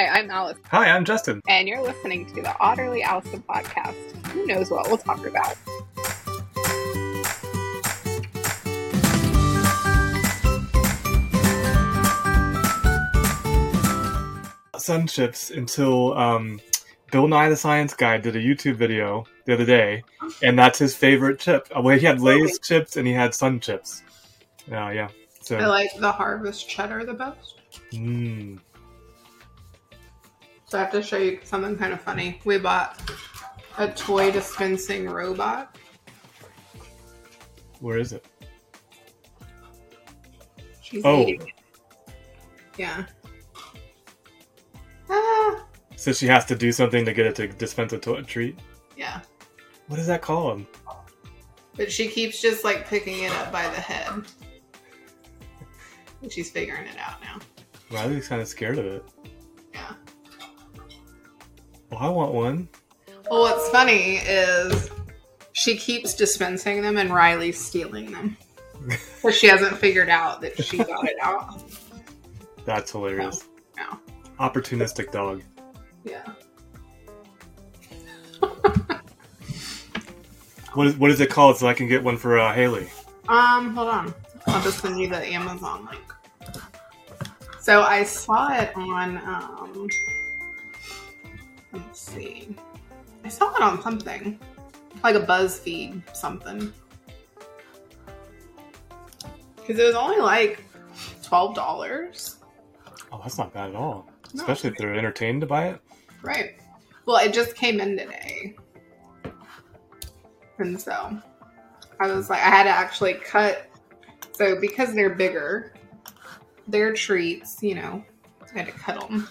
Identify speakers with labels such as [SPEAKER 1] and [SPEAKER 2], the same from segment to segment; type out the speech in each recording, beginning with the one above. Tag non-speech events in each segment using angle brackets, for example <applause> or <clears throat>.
[SPEAKER 1] Hi, I'm Alice,
[SPEAKER 2] Hi, I'm Justin.
[SPEAKER 1] and you're listening to the Otterly Owlsome podcast. Who knows what we'll talk about?
[SPEAKER 2] Sun chips until um, Bill Nye the Science Guy did a YouTube video the other day, and that's his favorite chip. Uh, Well, he had Lay's chips and he had Sun chips. Uh, yeah. So,
[SPEAKER 3] I like the harvest cheddar the best.
[SPEAKER 2] mm,
[SPEAKER 3] So I have to show you something kind of funny. We bought a toy dispensing robot.
[SPEAKER 2] where is it?
[SPEAKER 3] She's
[SPEAKER 2] Oh.
[SPEAKER 3] eating. Yeah. Ah.
[SPEAKER 2] So she has to do something to get it to dispense a to- treat.
[SPEAKER 3] Yeah.
[SPEAKER 2] What is that called?
[SPEAKER 3] But she keeps just like picking it up by the head. And she's figuring it out now.
[SPEAKER 2] Riley's kind of scared of it.
[SPEAKER 3] Yeah.
[SPEAKER 2] Well, I want one.
[SPEAKER 3] Well, what's funny is she keeps dispensing them and Riley's stealing them. <laughs> Because she hasn't figured out that she got it out.
[SPEAKER 2] That's hilarious.
[SPEAKER 3] Yeah.
[SPEAKER 2] Opportunistic dog.
[SPEAKER 3] Yeah. <laughs>
[SPEAKER 2] What is what is it called so I can get one for uh, Haley?
[SPEAKER 3] Um, hold on. I'll just send you the Amazon link. So I saw it on um let's see. I saw it on something. Like a BuzzFeed something. Cause it was only like twelve dollars.
[SPEAKER 2] Oh, that's not bad at all.
[SPEAKER 3] No.
[SPEAKER 2] Especially if they're entertained to buy it.
[SPEAKER 3] Right. Well, it just came in today. And so I was like, I had to actually cut. So because they're bigger, their treats, you know, I had to cut them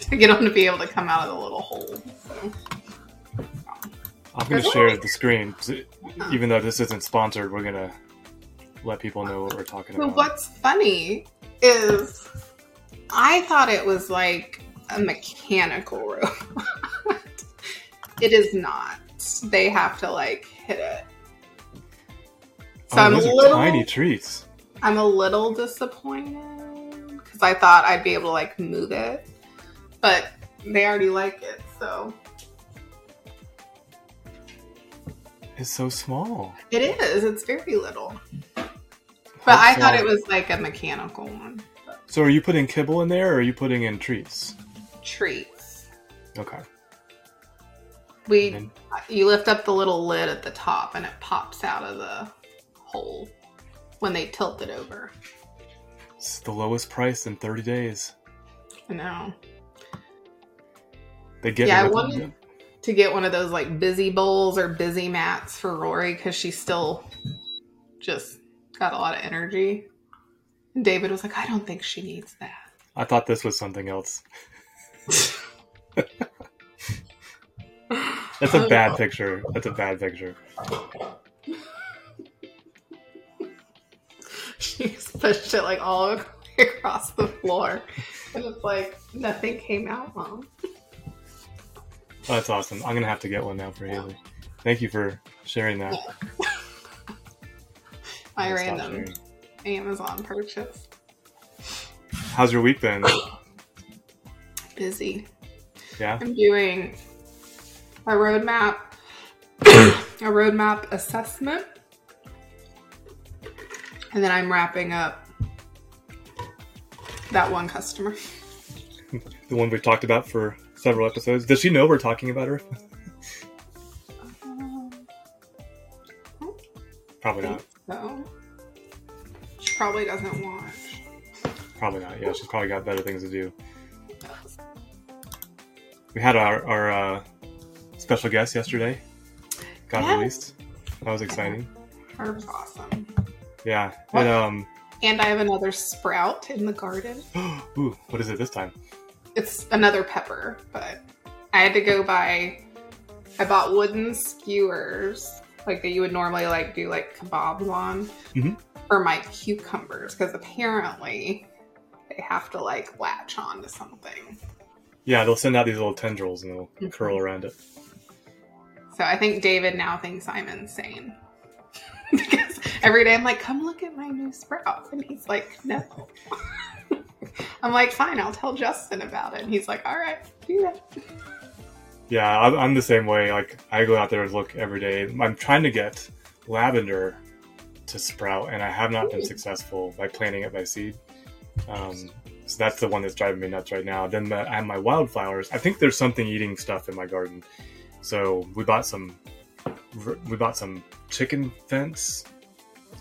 [SPEAKER 3] to get them to be able to come out of the little hole. So,
[SPEAKER 2] I'm going to share
[SPEAKER 3] only-
[SPEAKER 2] the screen. so- oh. Even though this isn't sponsored, we're going to let people know what we're talking
[SPEAKER 3] but
[SPEAKER 2] about.
[SPEAKER 3] what's funny is I thought it was like a mechanical <laughs> robot. it is not. They have to like hit it. So
[SPEAKER 2] oh,
[SPEAKER 3] I'm a
[SPEAKER 2] those are
[SPEAKER 3] little
[SPEAKER 2] tiny treats.
[SPEAKER 3] I'm a little disappointed because I thought I'd be able to like move it, but they already like it, so
[SPEAKER 2] It's so small.
[SPEAKER 3] it is. It's very little. But I thought
[SPEAKER 2] small?
[SPEAKER 3] it was like a mechanical one.
[SPEAKER 2] So are you putting kibble in there or are you putting in treats?
[SPEAKER 3] Treats.
[SPEAKER 2] Okay.
[SPEAKER 3] We
[SPEAKER 2] And-
[SPEAKER 3] you lift up the little lid at the top and it pops out of the hole when they tilt it over.
[SPEAKER 2] It's the lowest price in 30 days.
[SPEAKER 3] I know.
[SPEAKER 2] They get
[SPEAKER 3] Yeah, I wanted-
[SPEAKER 2] them.
[SPEAKER 3] To get one of those like busy bowls or busy mats for Rory because she's still just got a lot of energy. And David was like, I don't think she needs that.
[SPEAKER 2] I thought this was something else. <laughs> That's a um, bad picture. That's a bad picture.
[SPEAKER 3] She's pushed it like all <laughs> across the floor. And it's like nothing came out wrong.
[SPEAKER 2] That's awesome. I'm gonna have to get one now for Haley. Thank you for sharing that. <laughs>
[SPEAKER 3] My random. Amazon purchase.
[SPEAKER 2] How's your week been?
[SPEAKER 3] Busy.
[SPEAKER 2] Yeah.
[SPEAKER 3] I'm doing a roadmap, <coughs> a roadmap assessment, and then I'm wrapping up that one customer. <laughs>
[SPEAKER 2] The one we talked about for several episodes. Does she know we're talking about her? <laughs> Probably not.
[SPEAKER 3] So she probably doesn't watch.
[SPEAKER 2] Probably not. Yeah, she's probably got better things to do. We had our, our uh, special guest yesterday. Got released. That was exciting.
[SPEAKER 3] Her was awesome.
[SPEAKER 2] Yeah. And um,
[SPEAKER 3] And I have another sprout in the garden. <gasps>
[SPEAKER 2] ooh, what is it this time?
[SPEAKER 3] It's another pepper, but I had to go buy. I bought wooden skewers, like that you would normally like do like kebabs on,
[SPEAKER 2] Mhm.
[SPEAKER 3] for my cucumbers because apparently they have to like latch on to something.
[SPEAKER 2] Yeah, they'll send out these little tendrils and they'll
[SPEAKER 3] Mhm.
[SPEAKER 2] curl around it.
[SPEAKER 3] So I think David now thinks I'm insane. <laughs> because every day I'm like, come look at my new sprout. And he's like, no. I'm like, fine, I'll tell Justin about it. And he's like, all right, do that.
[SPEAKER 2] Yeah, I'm, I'm the same way. Like I go out there and look every day. I'm trying to get lavender to sprout, and I have not been successful by planting it by seed. Um, so that's the one that's driving me nuts right now. Then the, I have my wildflowers. I think there's something eating stuff in my garden, so we bought some. We bought some chicken fence,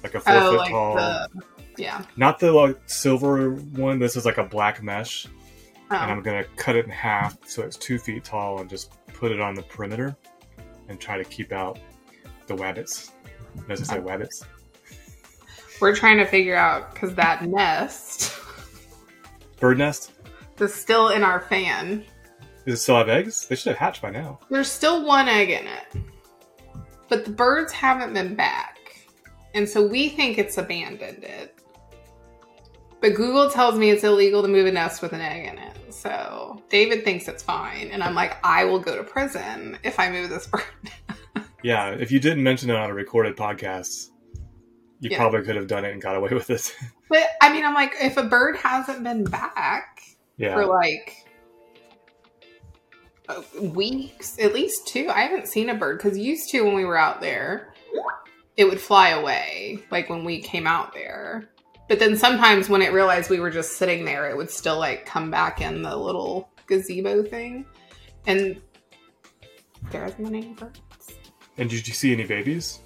[SPEAKER 2] like a four
[SPEAKER 3] Oh,
[SPEAKER 2] foot
[SPEAKER 3] like
[SPEAKER 2] tall.
[SPEAKER 3] the yeah.
[SPEAKER 2] Not the like, silver one. This is like a black mesh, and
[SPEAKER 3] Um,
[SPEAKER 2] I'm gonna cut it in half so it's two feet tall and just put it on the perimeter and try to keep out the wabbits. Does it say wabbits?
[SPEAKER 3] we're trying to figure out because that nest
[SPEAKER 2] Bird nest?
[SPEAKER 3] is still in our fan.
[SPEAKER 2] Does it still have eggs? They should have hatched by now.
[SPEAKER 3] There's still one egg in it, but the birds haven't been back, and so we think it's abandoned it. But Google tells me it's illegal to move a nest with an egg in it. So David thinks it's fine, and I'm like, I will go to prison if I move this <laughs> bird.
[SPEAKER 2] Yeah, if you didn't mention it on a recorded podcast, you
[SPEAKER 3] Yeah.
[SPEAKER 2] probably could have done it and got away with it. <laughs>
[SPEAKER 3] But I mean, I'm like, if a bird hasn't been back
[SPEAKER 2] yeah.
[SPEAKER 3] for like uh, weeks, at least two. I haven't seen a bird because used to when we were out there, it would fly away, like when we came out there. But then sometimes when it realized we were just sitting there, it would still like come back in the little gazebo thing. And there's my name birds.
[SPEAKER 2] and did you see any babies?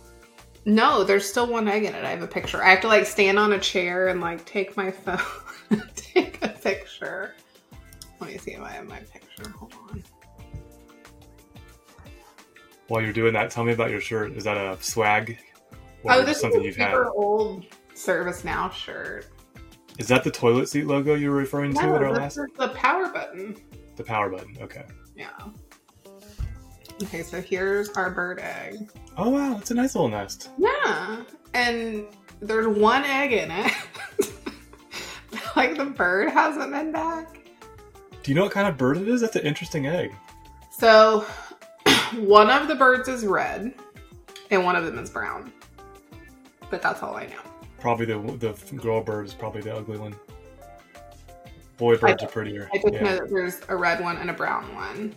[SPEAKER 3] No, there's still one egg in it. I have a picture. I have to like stand on a chair and like take my phone, <laughs> take a picture. Let me see if I have my picture. Hold on.
[SPEAKER 2] While you're doing that, tell me about your shirt. Is that a swag? Or
[SPEAKER 3] oh, this
[SPEAKER 2] something
[SPEAKER 3] is a
[SPEAKER 2] you've had?
[SPEAKER 3] super old ServiceNow shirt.
[SPEAKER 2] Is that the toilet seat logo you were referring to at our last?
[SPEAKER 3] the power button.
[SPEAKER 2] The power button. Okay.
[SPEAKER 3] Yeah. Okay, so here's our bird egg.
[SPEAKER 2] Oh wow, it's a nice little nest.
[SPEAKER 3] Yeah, and there's one egg in it. <laughs> like the bird hasn't been back.
[SPEAKER 2] Do you know what kind of bird it is? That's an interesting egg.
[SPEAKER 3] So <clears throat> one of the birds is red, and one of them is brown. But that's all I know.
[SPEAKER 2] Probably the the girl bird is probably the ugly one. Boy birds are prettier.
[SPEAKER 3] I just
[SPEAKER 2] Yeah.
[SPEAKER 3] know that there's a red one and a brown one.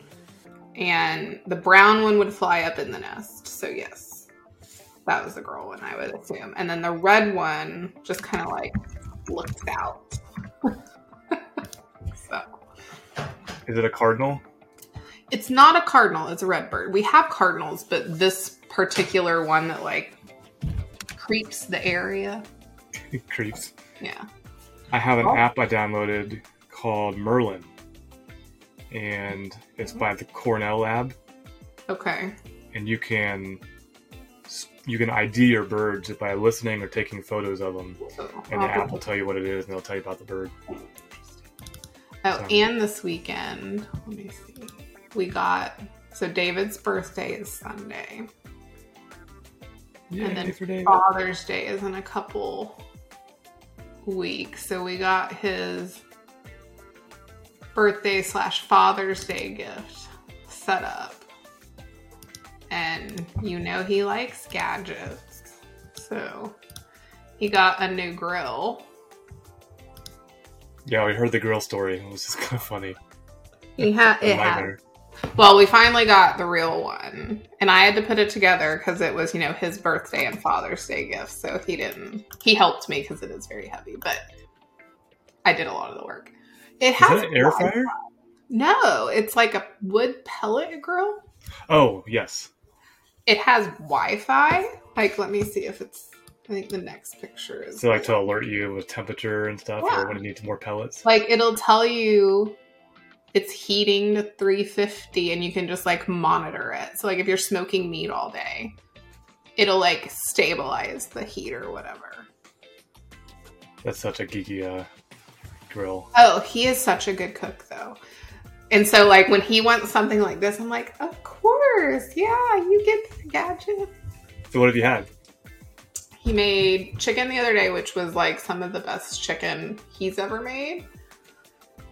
[SPEAKER 3] And the brown one would fly up in the nest. So, yes, that was the girl one, I would assume. And then the red one just kind of like looked out. <laughs> so,
[SPEAKER 2] Is it a cardinal?
[SPEAKER 3] it's not a cardinal, it's a red bird. We have cardinals, but this particular one that like creeps the area.
[SPEAKER 2] It <laughs> creeps.
[SPEAKER 3] Yeah.
[SPEAKER 2] I have an
[SPEAKER 3] Oh.
[SPEAKER 2] app I downloaded called Merlin, and it's by the Cornell Lab,
[SPEAKER 3] Okay.
[SPEAKER 2] and you can you can ID your birds by listening or taking photos of them,
[SPEAKER 3] So,
[SPEAKER 2] and the app will tell you what it is, and they'll tell you about the bird.
[SPEAKER 3] Oh,
[SPEAKER 2] So-
[SPEAKER 3] and this weekend, let me see. We got so David's birthday is Sunday. And then. Father's Day is in a couple weeks. So we got his birthday slash Father's Day gift set up. And you know he likes gadgets. So he got a new grill.
[SPEAKER 2] Yeah, we heard the grill story. It was just <laughs> kind of funny.
[SPEAKER 3] He had it had. Well, we finally got the real one, and I had to put it together because it was, you know, his birthday and Father's Day gift. So he didn't. He helped me because it is very heavy, but I did a lot of the work. It has
[SPEAKER 2] that an air fryer?
[SPEAKER 3] No, it's like a wood pellet grill.
[SPEAKER 2] Oh yes.
[SPEAKER 3] It has Wi-Fi. Like, let me see if it's. I think the next picture is
[SPEAKER 2] So like to alert you with temperature and stuff,
[SPEAKER 3] Yeah.
[SPEAKER 2] or when it needs more pellets.
[SPEAKER 3] like it'll tell you it's heating to 350 and you can just like monitor it. So like if you're smoking meat all day it'll like stabilize the heat or whatever.
[SPEAKER 2] That's such a geeky uh, grill.
[SPEAKER 3] oh he is such a good cook though. And so like when he wants something like this i'm like of course. Yeah you get the gadget.
[SPEAKER 2] So what have you had?
[SPEAKER 3] he made chicken the other day which was like some of the best chicken he's ever made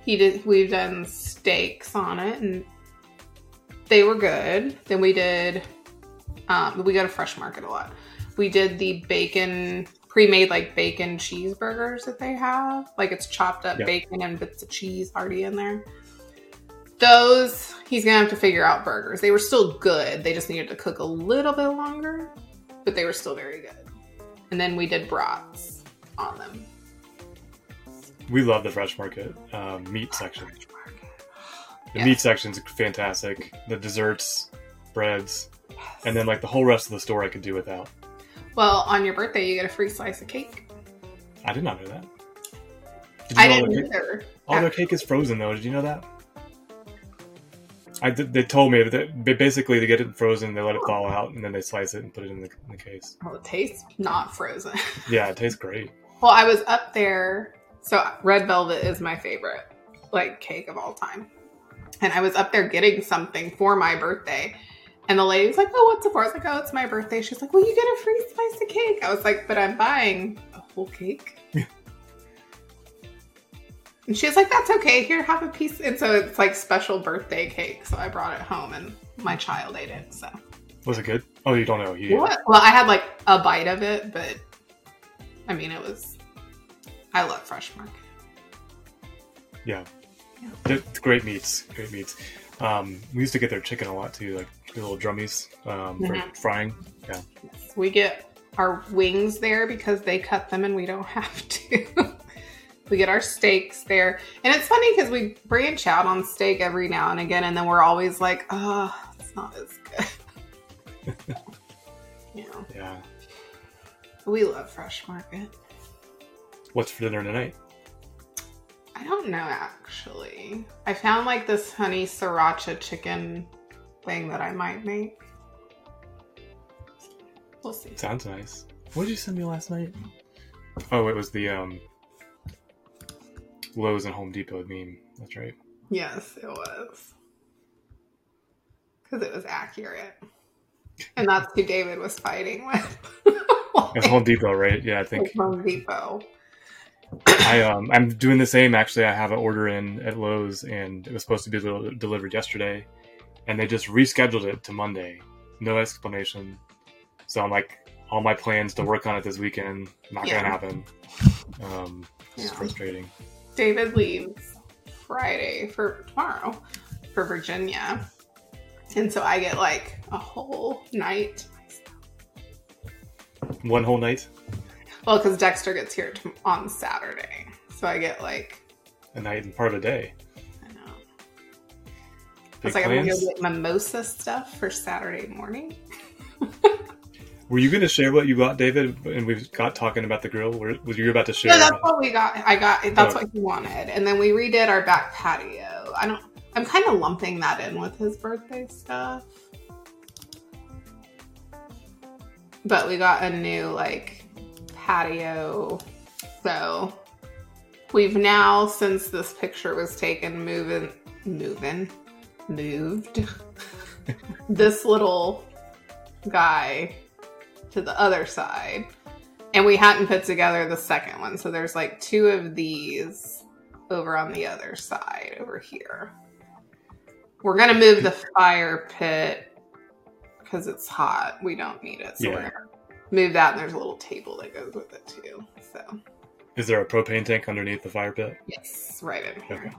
[SPEAKER 3] he did we've done steaks on it and they were good then we did um we go to fresh market a lot we did the bacon pre-made like bacon cheeseburgers that they have. Like it's chopped up bacon and bits of cheese already in there. Those he's gonna have to figure out burgers. They were still good. They just needed to cook a little bit longer, but they were still very good. And then we did brats on them.
[SPEAKER 2] We love the fresh market um, meat section. The
[SPEAKER 3] Yes.
[SPEAKER 2] meat section's fantastic. The desserts, breads, and then like the whole rest of the store I could do without.
[SPEAKER 3] Well, on your birthday, you get a free slice of cake.
[SPEAKER 2] I did not know that. Did
[SPEAKER 3] I didn't either.
[SPEAKER 2] all their cake is frozen though? Did you know that? I did, they told me that basically they get it frozen, they let it thaw out, and then they slice it and put it in the, in the case.
[SPEAKER 3] Well, it tastes not frozen.
[SPEAKER 2] Yeah, it <laughs> tastes great.
[SPEAKER 3] Well, I was up there. So red velvet is my favorite like cake of all time. And I was up there getting something for my birthday. And the lady's like, Oh, what's it for? I was like, Oh, it's my birthday. She's like, Well, you get a free slice of cake. I was like, But I'm buying a whole cake.
[SPEAKER 2] Yeah. <laughs>
[SPEAKER 3] And she was like, That's okay. Here, have a piece. And so it's like special birthday cake. So I brought it home and my child ate it. So
[SPEAKER 2] Was it good? Oh, you don't know. You,
[SPEAKER 3] what? Well, I had like a bite of it, but I mean, it was. I love Fresh Market.
[SPEAKER 2] Yeah.
[SPEAKER 3] Yeah.
[SPEAKER 2] Great meats. Great meats. Um, we used to get their chicken a lot too, like little drummies um, for
[SPEAKER 3] Mhm.
[SPEAKER 2] frying. Yeah.
[SPEAKER 3] We get our wings there because they cut them and we don't <laughs> have to. we get our steaks there. And it's funny because we branch out on steak every now and again, and then we're always like, oh, it's not as good. <laughs> know,
[SPEAKER 2] Yeah.
[SPEAKER 3] we love Fresh Market.
[SPEAKER 2] What's for dinner tonight?
[SPEAKER 3] I don't know actually. I found like this honey sriracha chicken thing that I might make. We'll see.
[SPEAKER 2] Sounds nice. What did you send me last night? Oh, it was the um, Lowe's and Home Depot meme. That's right.
[SPEAKER 3] Yes, it was. Because it was accurate. And that's who David was fighting with. <laughs>
[SPEAKER 2] It's Home Depot, right? Yeah, I think
[SPEAKER 3] Home Depot.
[SPEAKER 2] I um I'm doing the same. Actually, I have an order in at Lowe's, and it was supposed to be del- delivered yesterday, and they just rescheduled it to Monday. No explanation. So I'm like, all my plans to work on it this weekend not
[SPEAKER 3] Yeah.
[SPEAKER 2] gonna happen. Um, it's
[SPEAKER 3] Yeah.
[SPEAKER 2] frustrating.
[SPEAKER 3] David leaves Friday for tomorrow for Virginia. And so I get like a whole night.
[SPEAKER 2] One whole night,
[SPEAKER 3] Well, because Dexter gets here t- on Saturday. So I get like,
[SPEAKER 2] a night and part of the day.
[SPEAKER 3] I know. It's like, I'm going to go get mimosa stuff for Saturday morning. <laughs>
[SPEAKER 2] Were you going to share what you got, David? And we got talking about the grill. Were, was you about to share?
[SPEAKER 3] No, that's what we got. I got that's
[SPEAKER 2] Oh.
[SPEAKER 3] what he wanted, and then we redid our back patio. I don't. I'm kind of lumping that in with his birthday stuff, but we got a new like patio. So we've now, since this picture was taken, moving, moving, moved <laughs> this little guy to the other side and we hadn't put together the second one so there's like two of these over on the other side over here we're gonna move the fire pit because it's hot we don't need it so we're
[SPEAKER 2] Yeah.
[SPEAKER 3] gonna move that and there's a little table that goes with it too so
[SPEAKER 2] Is there a propane tank underneath the fire pit?
[SPEAKER 3] yes right in here
[SPEAKER 2] Okay.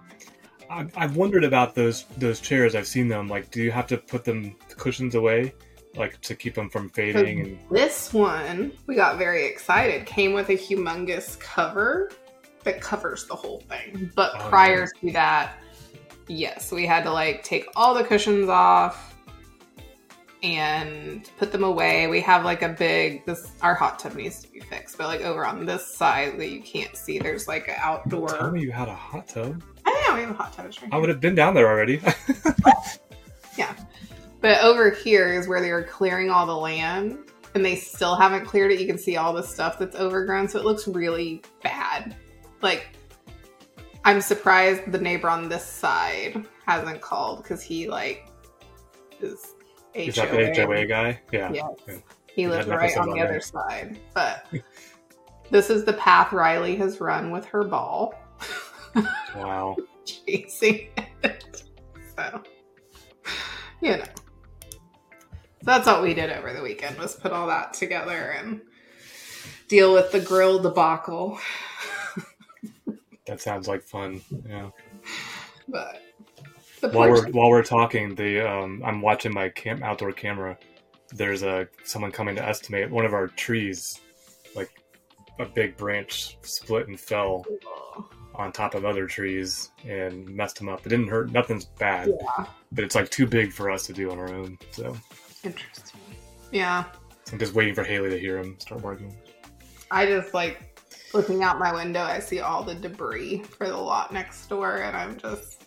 [SPEAKER 2] I've, I've wondered about those those chairs. I've seen them. Like, do you have to put them the cushions away, like to keep them from fading? And
[SPEAKER 3] This one, we got very excited, came with a humongous cover that covers the whole thing. But
[SPEAKER 2] Oh,
[SPEAKER 3] prior to that, yes, we had to like take all the cushions off and put them away. We have like a big this our hot tub needs to be fixed, but like over on this side that you can't see, there's like an outdoor.
[SPEAKER 2] tell me you had a hot tub.
[SPEAKER 3] I know we have a hot tub. right
[SPEAKER 2] I would have been down there already. <laughs>
[SPEAKER 3] Yeah, but over here is where they were clearing all the land, and they still haven't cleared it. You can see all the stuff that's overgrown, so it looks really bad. Like, I'm surprised the neighbor on this side hasn't called because he like is
[SPEAKER 2] Is that the
[SPEAKER 3] HOA.
[SPEAKER 2] HOA guy? Yeah.
[SPEAKER 3] Yes.
[SPEAKER 2] Yeah.
[SPEAKER 3] He
[SPEAKER 2] We
[SPEAKER 3] lives right on the other
[SPEAKER 2] that.
[SPEAKER 3] side. But this is the path Riley has run with her ball, <laughs>
[SPEAKER 2] Wow.
[SPEAKER 3] chasing it. So, you know. So that's what we did over the weekend was put all that together and deal with the grill debacle. <laughs>
[SPEAKER 2] That sounds like fun. Yeah.
[SPEAKER 3] But the
[SPEAKER 2] While we're while we're talking, the um, I'm watching my camp outdoor camera. There's a someone coming to estimate one of our trees, like a big branch split and fell on top of other trees and messed them up. It didn't hurt. Nothing's bad,
[SPEAKER 3] yeah,
[SPEAKER 2] but it's like too big for us to do on our own. So
[SPEAKER 3] interesting. Yeah,
[SPEAKER 2] I'm just waiting for Haley to hear him start working.
[SPEAKER 3] I just like looking out my window. I see all the debris for the lot next door, and I'm just.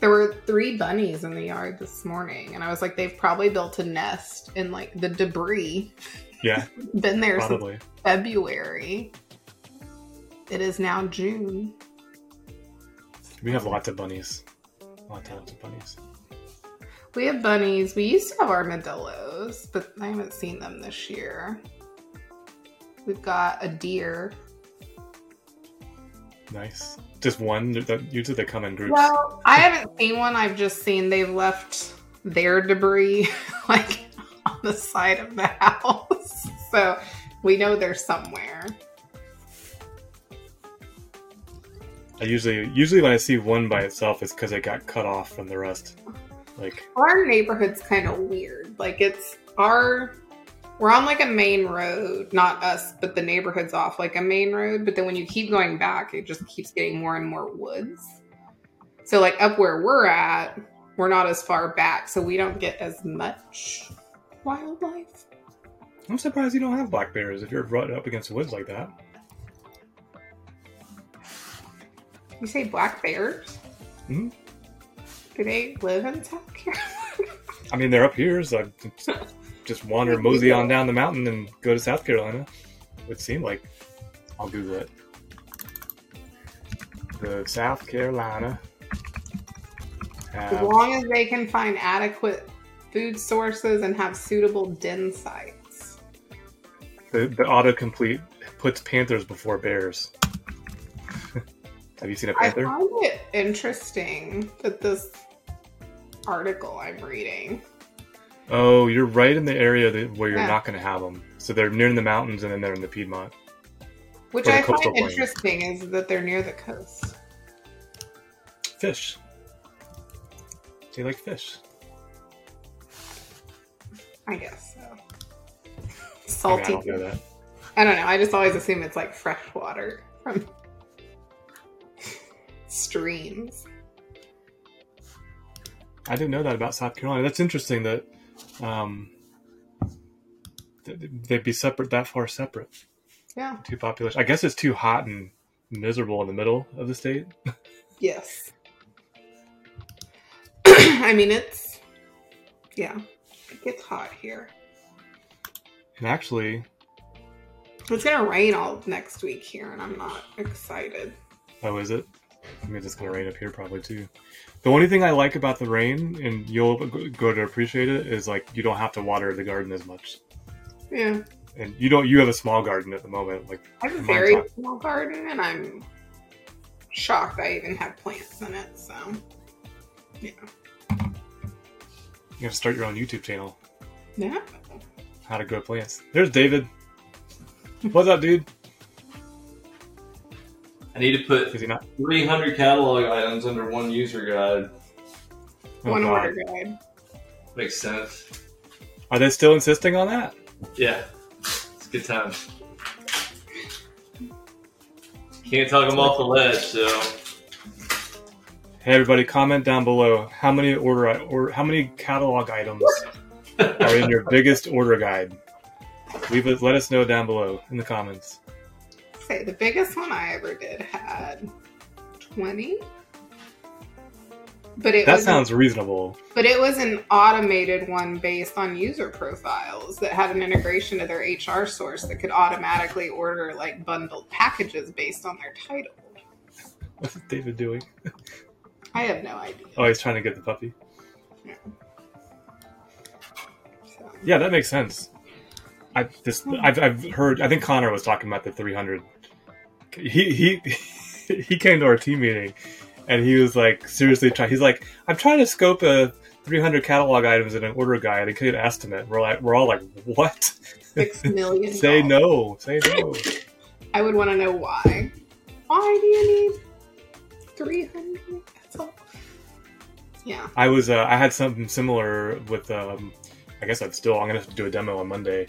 [SPEAKER 3] There were three bunnies in the yard this morning, and I was like, they've probably built a nest in like the debris.
[SPEAKER 2] Yeah, <laughs>
[SPEAKER 3] Been there since. February. It is now June.
[SPEAKER 2] We have lots of bunnies. Lots and lots of bunnies.
[SPEAKER 3] We have bunnies. We used to have armadillos, but I haven't seen them this year. We've got a deer.
[SPEAKER 2] Nice. Just one. That usually they come in groups.
[SPEAKER 3] Well, I haven't seen one. I've just seen they've left their debris <laughs> like on the side of the house. <laughs> So we know they're somewhere.
[SPEAKER 2] I usually usually when I see one by itself, it's because it got cut off from the rest. Like
[SPEAKER 3] Our neighborhood's kind of weird. Like it's our we're on like a main road, not us, but the neighborhood's off like a main road, but then when you keep going back, it just keeps getting more and more woods. So like up where we're at, we're not as far back, so we don't get as much wildlife.
[SPEAKER 2] I'm surprised you don't have black bears if you're right up against the woods like that.
[SPEAKER 3] You say black bears?
[SPEAKER 2] Mhm.
[SPEAKER 3] Do they live in South Carolina?
[SPEAKER 2] I mean, they're up here, so <laughs> just- wander mosey on down the mountain and go to South Carolina. Would seem like I'll Google it. The South Carolina.
[SPEAKER 3] As long as they can find adequate food sources and have suitable den sites.
[SPEAKER 2] the, the autocomplete puts panthers before bears. <laughs> have you seen a panther?
[SPEAKER 3] I find it interesting that this article I'm reading.
[SPEAKER 2] Oh, you're right in the area that, where you're
[SPEAKER 3] Yeah.
[SPEAKER 2] not going to have them. So they're near the mountains and then they're in the Piedmont.
[SPEAKER 3] Which I find
[SPEAKER 2] plain.
[SPEAKER 3] interesting is that they're near the coast.
[SPEAKER 2] Fish. They like fish.
[SPEAKER 3] I guess so.
[SPEAKER 2] I, mean, I
[SPEAKER 3] Salty.
[SPEAKER 2] don't know that.
[SPEAKER 3] I don't know. I just always assume it's like fresh water from <laughs> streams.
[SPEAKER 2] I didn't know that about South Carolina. That's interesting that um, they'd be separate that far separate.
[SPEAKER 3] Yeah.
[SPEAKER 2] Two population. I guess it's too hot and miserable in the middle of the state. <laughs>
[SPEAKER 3] Yes. <clears throat> I mean, it's. Yeah. It gets hot here.
[SPEAKER 2] And actually,
[SPEAKER 3] It's going to rain all next week here, and I'm not excited.
[SPEAKER 2] oh, is it? I mean, it's going to rain up here probably too. The only thing I like about the rain, and you'll go to appreciate it, is like you don't have to water the garden as much.
[SPEAKER 3] Yeah.
[SPEAKER 2] And you don't. You have a small garden at the moment. Like
[SPEAKER 3] I have a very
[SPEAKER 2] not-
[SPEAKER 3] small garden, and I'm shocked I even have plants in it. So, yeah.
[SPEAKER 2] you have to start your own YouTube channel.
[SPEAKER 3] Yeah.
[SPEAKER 2] How to grow plants. There's David. What's up, dude?
[SPEAKER 4] I need to put
[SPEAKER 2] Is he not?
[SPEAKER 4] 300 catalog items under one user guide.
[SPEAKER 2] Oh,
[SPEAKER 3] One
[SPEAKER 2] God.
[SPEAKER 3] order guide.
[SPEAKER 4] Makes sense.
[SPEAKER 2] Are they still insisting on that?
[SPEAKER 4] Yeah, it's a good time. Can't talk them off the ledge, so
[SPEAKER 2] Hey, everybody, comment down below how many order or how many catalog items <laughs> are in your biggest order guide. Leave it. Let us know down below in the comments.
[SPEAKER 3] Say the biggest one I ever did had twenty. But it
[SPEAKER 2] That
[SPEAKER 3] was
[SPEAKER 2] sounds reasonable.
[SPEAKER 3] but it was an automated one based on user profiles that had an integration to their HR source that could automatically order like bundled packages based on their title.
[SPEAKER 2] What's David doing?
[SPEAKER 3] I have no idea.
[SPEAKER 2] Oh, he's trying to get the puppy.
[SPEAKER 3] So.
[SPEAKER 2] Yeah, that makes sense. I this I've, I've heard. I think Connor was talking about the 300. He he <laughs> he came to our team meeting, and he was like seriously trying. He's like, I'm trying to scope a 300 catalog items in an order guide and an estimate. We're like, we're all like, what?
[SPEAKER 3] six <laughs> million.
[SPEAKER 2] Say no. Say no. <laughs>
[SPEAKER 3] I would want to know why. Why do you need three hundred? That's all. Yeah.
[SPEAKER 2] I was uh, I had something similar with um, I guess I'd still I'm gonna have to do a demo on Monday,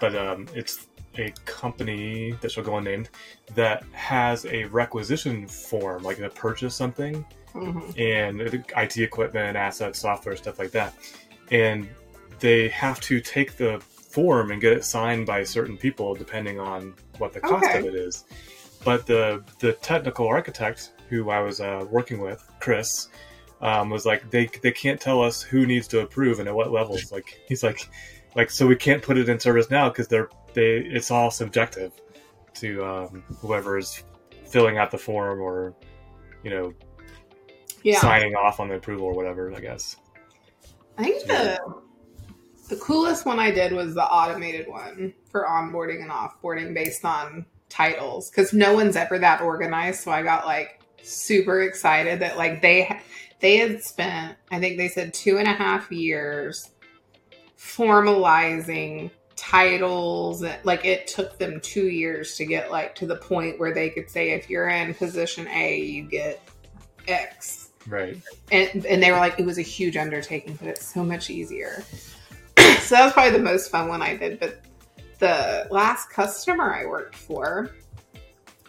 [SPEAKER 2] but um, it's a company that shall go unnamed that has a requisition form like to purchase something
[SPEAKER 3] Mhm.
[SPEAKER 2] and IT equipment, assets, software, stuff like that, and they have to take the form and get it signed by certain people depending on what the cost
[SPEAKER 3] Okay.
[SPEAKER 2] of it is. But the the technical architect who I was uh, working with, Chris, um, was like they they can't tell us who needs to approve and at what levels. Like he's like like so we can't put it in ServiceNow because they're they it's all subjective to um, whoever is filling out the form or you know
[SPEAKER 3] Yeah.
[SPEAKER 2] signing off on the approval or whatever. I guess.
[SPEAKER 3] I think the the coolest one I did was the automated one for onboarding and offboarding based on titles because no one's ever that organized. So I got like super excited that like they they had spent I think they said two and a half years formalizing titles like it took them two years to get like to the point where they could say if you're in position a you get x.
[SPEAKER 2] Right.
[SPEAKER 3] and and they were like it was a huge undertaking but it's so much easier. <clears throat> So that was probably the most fun one i did but the last customer i worked for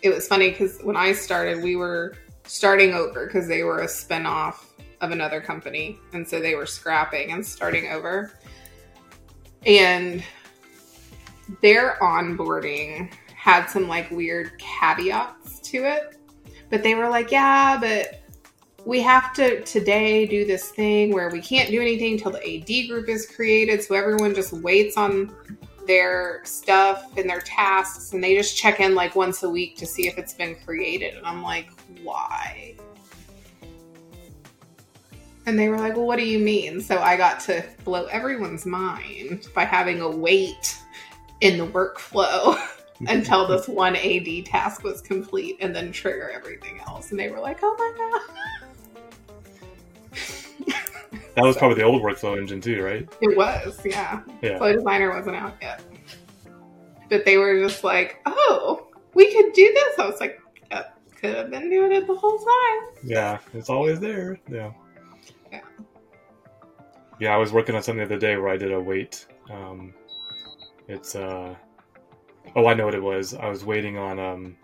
[SPEAKER 3] it was funny because when i started we were starting over because they were a spin-off of another company and so they were scrapping and starting over. And their onboarding had some like weird caveats to it but they were like yeah but we have to today do this thing where we can't do anything till the AD group is created. So everyone just waits on their stuff and their tasks and they just check in like once a week to see if it's been created. And I'm like, why? And they were like, well, what do you mean? So I got to blow everyone's mind by having a wait in the workflow <laughs> until this one AD task was complete and then trigger everything else. And they were like, oh my God. <laughs>
[SPEAKER 2] That was probably the old workflow engine too, right?
[SPEAKER 3] It was, yeah.
[SPEAKER 2] Yeah.
[SPEAKER 3] Flow Designer wasn't out yet. But they were just like, oh, we could do this. I was like, yep, could have been doing it the whole time.
[SPEAKER 2] Yeah, it's always there. Yeah.
[SPEAKER 3] Yeah.
[SPEAKER 2] Yeah, I was working on something the other day where I did a wait. Um, it's uh, oh, I know what it was. I was waiting on um,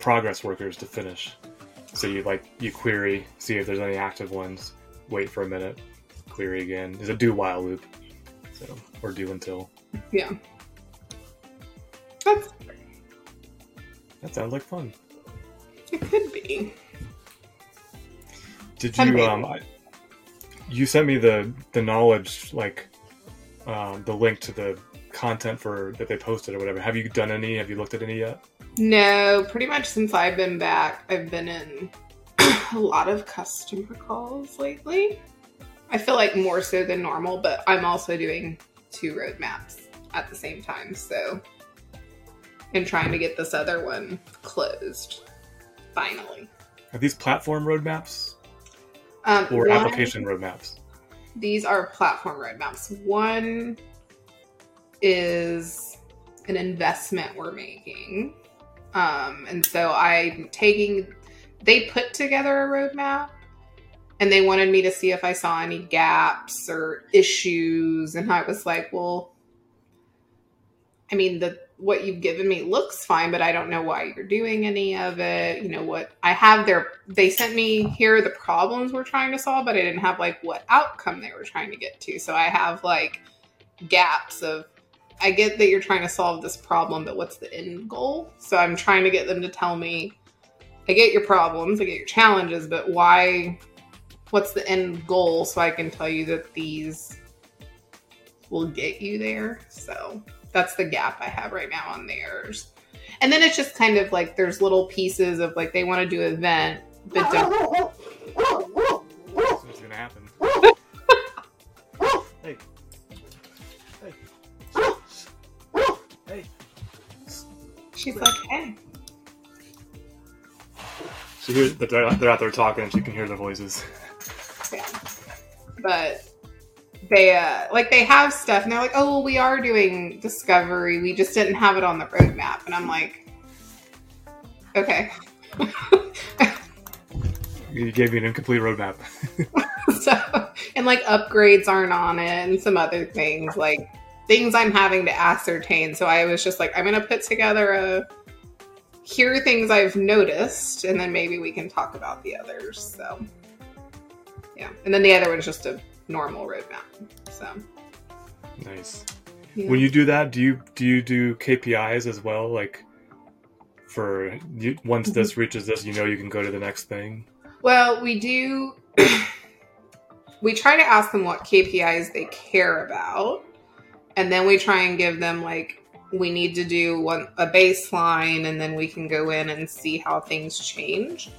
[SPEAKER 2] progress workers to finish. So you like you query, see if there's any active ones. Wait for a minute, query again. Is a do while loop, so or do until.
[SPEAKER 3] Yeah. That's,
[SPEAKER 2] That sounds like fun.
[SPEAKER 3] it could be.
[SPEAKER 2] Did
[SPEAKER 3] Some
[SPEAKER 2] you
[SPEAKER 3] maybe.
[SPEAKER 2] um? I, you sent me the the knowledge like um, the link to the content for that they posted or whatever. Have you done any? Have you looked at any yet?
[SPEAKER 3] No, pretty much since I've been back, I've been in <clears throat> a lot of customer calls lately. I feel like more so than normal, but I'm also doing two roadmaps at the same time, so and trying to get this other one closed finally.
[SPEAKER 2] Are these platform roadmaps
[SPEAKER 3] Um,
[SPEAKER 2] or
[SPEAKER 3] one-
[SPEAKER 2] application roadmaps?
[SPEAKER 3] These are platform roadmaps. One is an investment we're making. Um, and so I'm taking, they put together a roadmap and they wanted me to see if I saw any gaps or issues. And I was like, well, I mean, the what you've given me looks fine, but I don't know why you're doing any of it. You know what? I have their they sent me here the problems we're trying to solve, but I didn't have like what outcome they were trying to get to. So I have like gaps of I get that you're trying to solve this problem, but what's the end goal? So I'm trying to get them to tell me I get your problems, I get your challenges, but why what's the end goal so I can tell you that these will get you there. So that's the gap I have right now on theirs. And then it's just kind of like there's little pieces of like they want to do an event, but don't <laughs>
[SPEAKER 2] That's what's gonna happen. <laughs> hey. Hey.
[SPEAKER 3] She's like, hey.
[SPEAKER 2] She hears that they're, they're out there talking and she can hear their voices.
[SPEAKER 3] Yeah. But they uh like they have stuff and they're like, oh well, we are doing discovery. We just didn't have it on the roadmap. And I'm like, okay. <laughs>
[SPEAKER 2] You gave me an incomplete roadmap. <laughs>
[SPEAKER 3] so and like upgrades aren't on it and some other things like things I'm having to ascertain. So I was just like, I'm gonna put together a here are things I've noticed, and then maybe we can talk about the others. So yeah. And then the other one's just a normal roadmap. So
[SPEAKER 2] nice.
[SPEAKER 3] yeah.
[SPEAKER 2] When you do that, do you do you do KPIs as well? Like for you, once this mm-hmm. reaches this, you know you can go to the next thing.
[SPEAKER 3] Well, we do. <coughs> we try to ask them what KPIs they care about, and then we try and give them like we need to do one a baseline, and then we can go in and see how things change.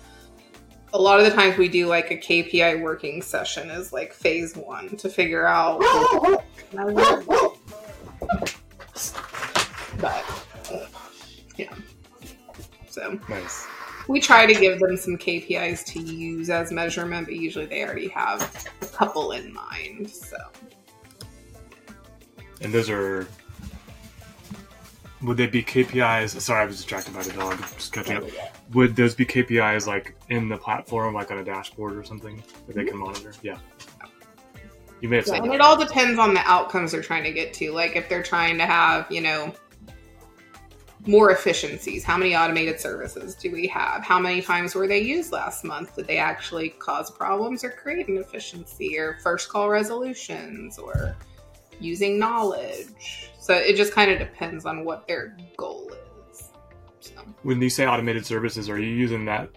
[SPEAKER 3] A lot of the times we do like a KPI working session as like phase one to figure out. <laughs> but yeah, so
[SPEAKER 2] Nice.
[SPEAKER 3] we try to give them some KPIs to use as measurement, but usually they already have a couple in mind. So
[SPEAKER 2] And those are. Would they be KPIs? Sorry, I was distracted by the dog. Just catching up. Would those be KPIs like in the platform, like on a dashboard or something that they can monitor? Mm-hmm. Yeah. You may have said
[SPEAKER 3] and
[SPEAKER 2] that.
[SPEAKER 3] it all depends on the outcomes they're trying to get to. Like if they're trying to have, you know, more efficiencies, how many automated services do we have? How many times were they used last month? Did they actually cause problems or create an efficiency or first call resolutions or using knowledge? So it just kind of depends on what their goal is. So,
[SPEAKER 2] When you say automated services, are you using that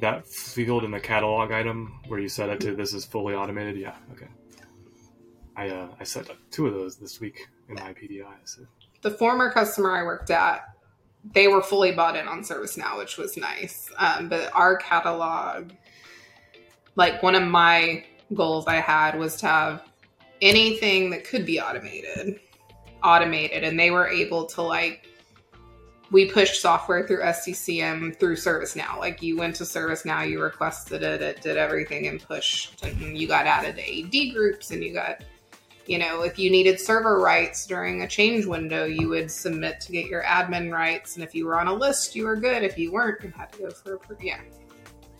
[SPEAKER 2] that field in the catalog item where you set it to this is fully automated? Yeah. Okay. I uh, I set up two of those this week in my PDI. So.
[SPEAKER 3] the former customer I worked at, they were fully bought in on ServiceNow, which was nice. Um, but our catalog, like one of my goals I had was to have anything that could be automated, automated, and they were able to like. We pushed software through SCCM through ServiceNow. Like you went to ServiceNow, you requested it, it did everything and pushed, and you got added to AD groups, and you got you know, if you needed server rights during a change window, you would submit to get your admin rights. And if you were on a list, you were good. If you weren't, you had to go for a, yeah,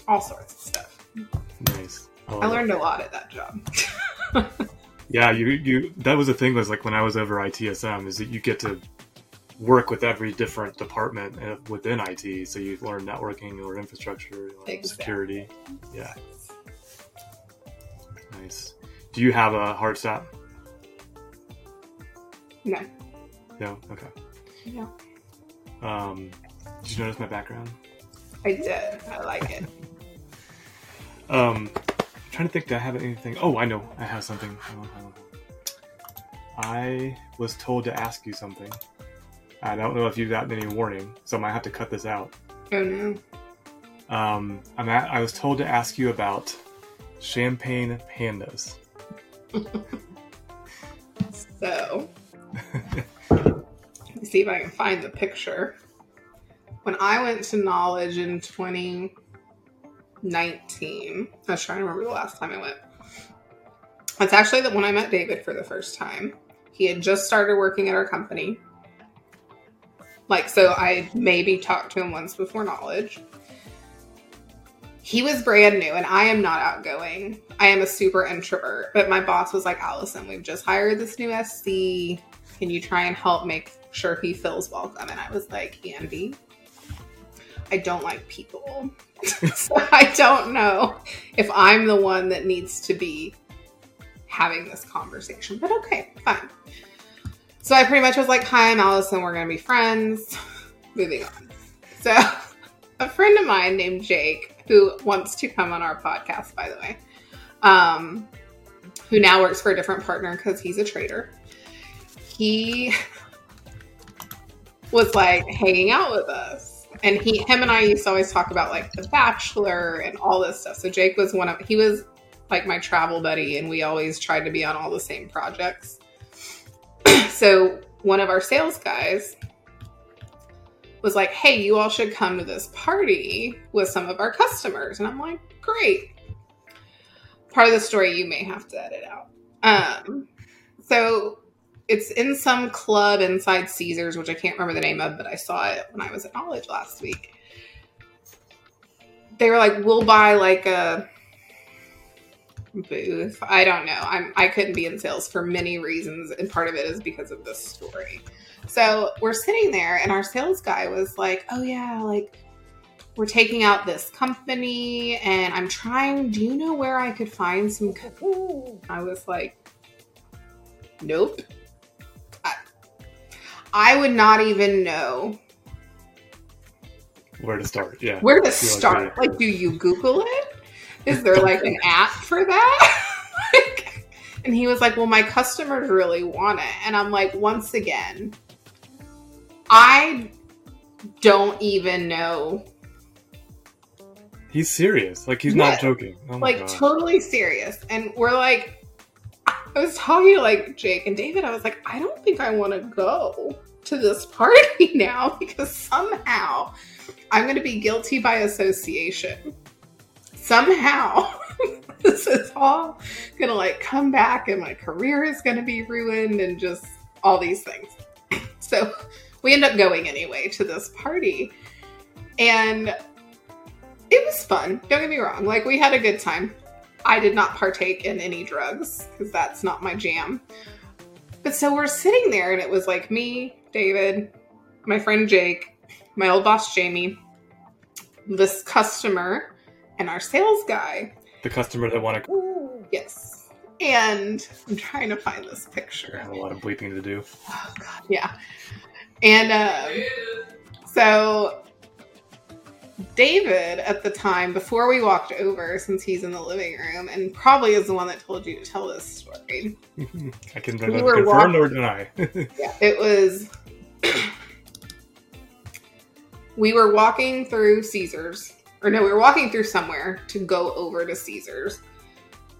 [SPEAKER 3] all sorts of stuff.
[SPEAKER 2] Nice.
[SPEAKER 3] I learned a lot at that job. <laughs>
[SPEAKER 2] Yeah, you you that was the thing was like when I was over ITSM is that you get to work with every different department uh, within IT. So you learn networking, you learn infrastructure, you learn
[SPEAKER 3] Exactly.
[SPEAKER 2] security. Yeah. Nice. Do you have a hard stop?
[SPEAKER 3] No.
[SPEAKER 2] No. Okay.
[SPEAKER 3] Yeah.
[SPEAKER 2] Um, did you notice my background?
[SPEAKER 3] I did. I like it. <laughs>
[SPEAKER 2] Um, trying to think. Do I have anything? Oh, I know. I have something. Hang on, hang on. I was told to ask you something. I don't know if you've gotten any warning, so I might have to cut this out.
[SPEAKER 3] Oh no.
[SPEAKER 2] Um, I'm at, I was told to ask you about champagne pandas. <laughs>
[SPEAKER 3] So, let me see if I can find the picture. When I went to Knowledge in 2019, I was trying to remember the last time I went. That's actually the when I met David for the first time. He had just started working at our company. Like, so I maybe talked to him once before Knowledge. He was brand new, and I am not outgoing. I am a super introvert. But my boss was like, Allison, we've just hired this new SC. Can you try and help make sure he feels welcome? And I was like, Andy, I don't like people. <laughs> so I don't know if I'm the one that needs to be having this conversation. But okay, fine. So I pretty much was like, Hi, I'm Allison. We're going to be friends. <laughs> Moving on. So a friend of mine named Jake, who wants to come on our podcast, by the way, um, who now works for a different partner because he's a trader. He <laughs> was like hanging out with us, and he, him, and I used to always talk about like The Bachelor and all this stuff. So Jake was one of he was like my travel buddy, and we always tried to be on all the same projects. <clears throat> so one of our sales guys was like, hey, you all should come to this party with some of our customers. And I'm like, great. Part of the story you may have to edit out. Um, so it's in some club inside Caesars, which I can't remember the name of, but I saw it when I was at Knowledge last week. They were like, "We'll buy like a booth." I don't know. I'm I couldn't be in sales for many reasons, and part of it is because of this story. So we're sitting there, and our sales guy was like, "Oh yeah, like." We're taking out this company, and I'm trying. Do you know where I could find some? co-" I was like, Nope. I, would not even know
[SPEAKER 2] Where to start? Yeah.
[SPEAKER 3] where to start.
[SPEAKER 2] that.
[SPEAKER 3] Like, do you Google it? Is there like an <laughs> app for that? <laughs> like, and he was like, Well, my customers really want it. And I'm like, Once again, I don't even know.
[SPEAKER 2] He's serious. Like he's
[SPEAKER 3] Yeah.
[SPEAKER 2] not joking. Oh
[SPEAKER 3] like,
[SPEAKER 2] god.
[SPEAKER 3] totally serious. And we're like, I was talking to like Jake and David. I was like, I don't think I want to go to this party <laughs> now because somehow I'm going to be guilty by association. Somehow <laughs> this is all going to like come back and my career is going to be ruined and just all these things. <clears throat> So we end up going anyway to this party. And it was fun. Don't get me wrong. Like, we had a good time. I did not partake in any drugs because that's not my jam. But so we're sitting there, and it was like me, David, my friend Jake, my old boss Jamie, this customer, and our sales guy.
[SPEAKER 2] the customer that want to
[SPEAKER 3] Yes. And I'm trying to find this picture.
[SPEAKER 2] I have a lot of bleeping to do.
[SPEAKER 3] Oh, God. Yeah. And um, so David at the time, before we walked over, since he's in the living room, and probably is the one that told you to tell this story. <laughs>
[SPEAKER 2] I can
[SPEAKER 3] We
[SPEAKER 2] confirm
[SPEAKER 3] walking-
[SPEAKER 2] nor deny. <laughs>
[SPEAKER 3] Yeah, it was. <coughs> we were walking through Caesars, or no, we were walking through somewhere to go over to Caesars.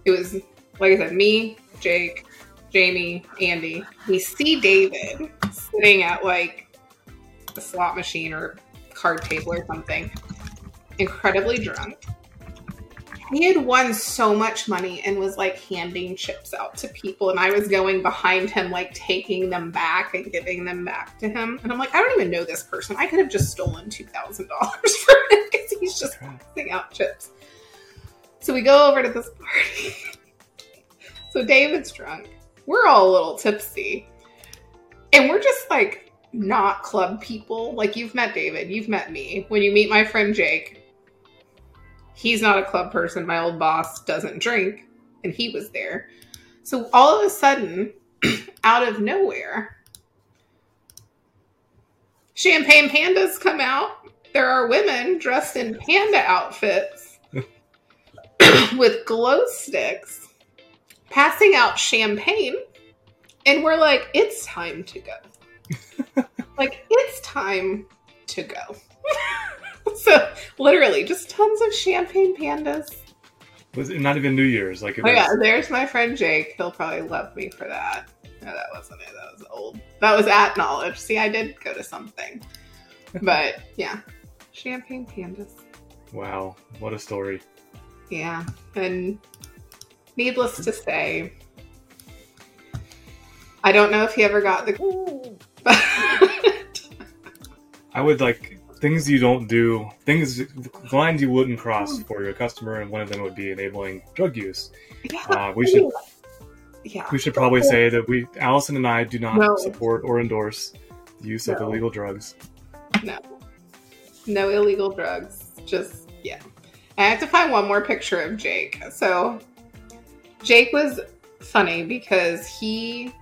[SPEAKER 3] It was, like I said, me, Jake, Jamie, Andy. We see David sitting at like a slot machine or card table or something, incredibly drunk. He had won so much money and was like handing chips out to people, and I was going behind him, like taking them back and giving them back to him. And I'm like, I don't even know this person. I could have just stolen two thousand dollars from him because he's just passing out chips. So we go over to this party. <laughs> so David's drunk. We're all a little tipsy, and we're just like not club people. Like you've met David, you've met me. When you meet my friend Jake, he's not a club person. My old boss doesn't drink, and he was there. So all of a sudden, <clears throat> out of nowhere, champagne pandas come out. There are women dressed in panda outfits <coughs> with glow sticks passing out champagne. And we're like, it's time to go. <laughs> like, it's time to go. <laughs> <laughs> so, literally, just tons of champagne pandas.
[SPEAKER 2] Was it not even New Year's? Like it
[SPEAKER 3] Oh, yeah, there's my friend Jake. He'll probably love me for that. No, that wasn't it. That was old. That was at Knowledge. See, I did go to something. <laughs> But, yeah. Champagne pandas.
[SPEAKER 2] wow, what a story.
[SPEAKER 3] Yeah. And needless to say, I don't know if he ever got the. <laughs>
[SPEAKER 2] I would like things you don't do, things lines you wouldn't cross for your customer, and one of them would be enabling drug use. Uh, we should
[SPEAKER 3] Yeah.
[SPEAKER 2] we should probably say that we Allison and I do not
[SPEAKER 3] No.
[SPEAKER 2] support or endorse the use of illegal drugs.
[SPEAKER 3] No. No illegal drugs. Just, yeah. I have to find one more picture of Jake. So, Jake was funny because he,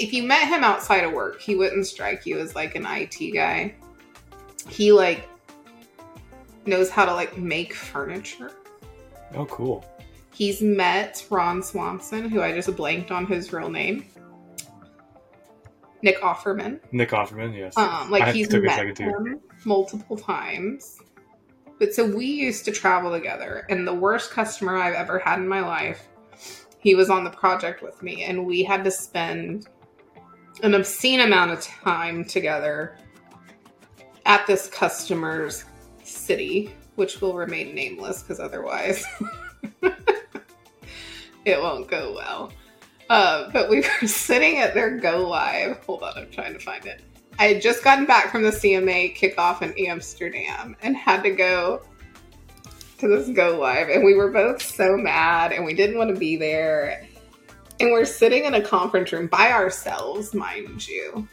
[SPEAKER 3] if you met him outside of work, he wouldn't strike you as like an IT guy. He like knows how to like make furniture.
[SPEAKER 2] Oh, cool.
[SPEAKER 3] He's met Ron Swanson, who I just blanked on his real name. Nick Offerman.
[SPEAKER 2] Nick Offerman, yes.
[SPEAKER 3] Um, like
[SPEAKER 2] I
[SPEAKER 3] he's
[SPEAKER 2] took
[SPEAKER 3] met him multiple times. But so we used to travel together, and the worst customer I've ever had in my life, he was on the project with me, and we had to spend an obscene amount of time together at this customer's city, which will remain nameless because otherwise <laughs> it won't go well. Uh, but we were <laughs> sitting at their go live. Hold on, I'm trying to find it. I had just gotten back from the CMA kickoff in Amsterdam and had to go to this go live. And we were both so mad and we didn't want to be there. And we're sitting in a conference room by ourselves, mind you.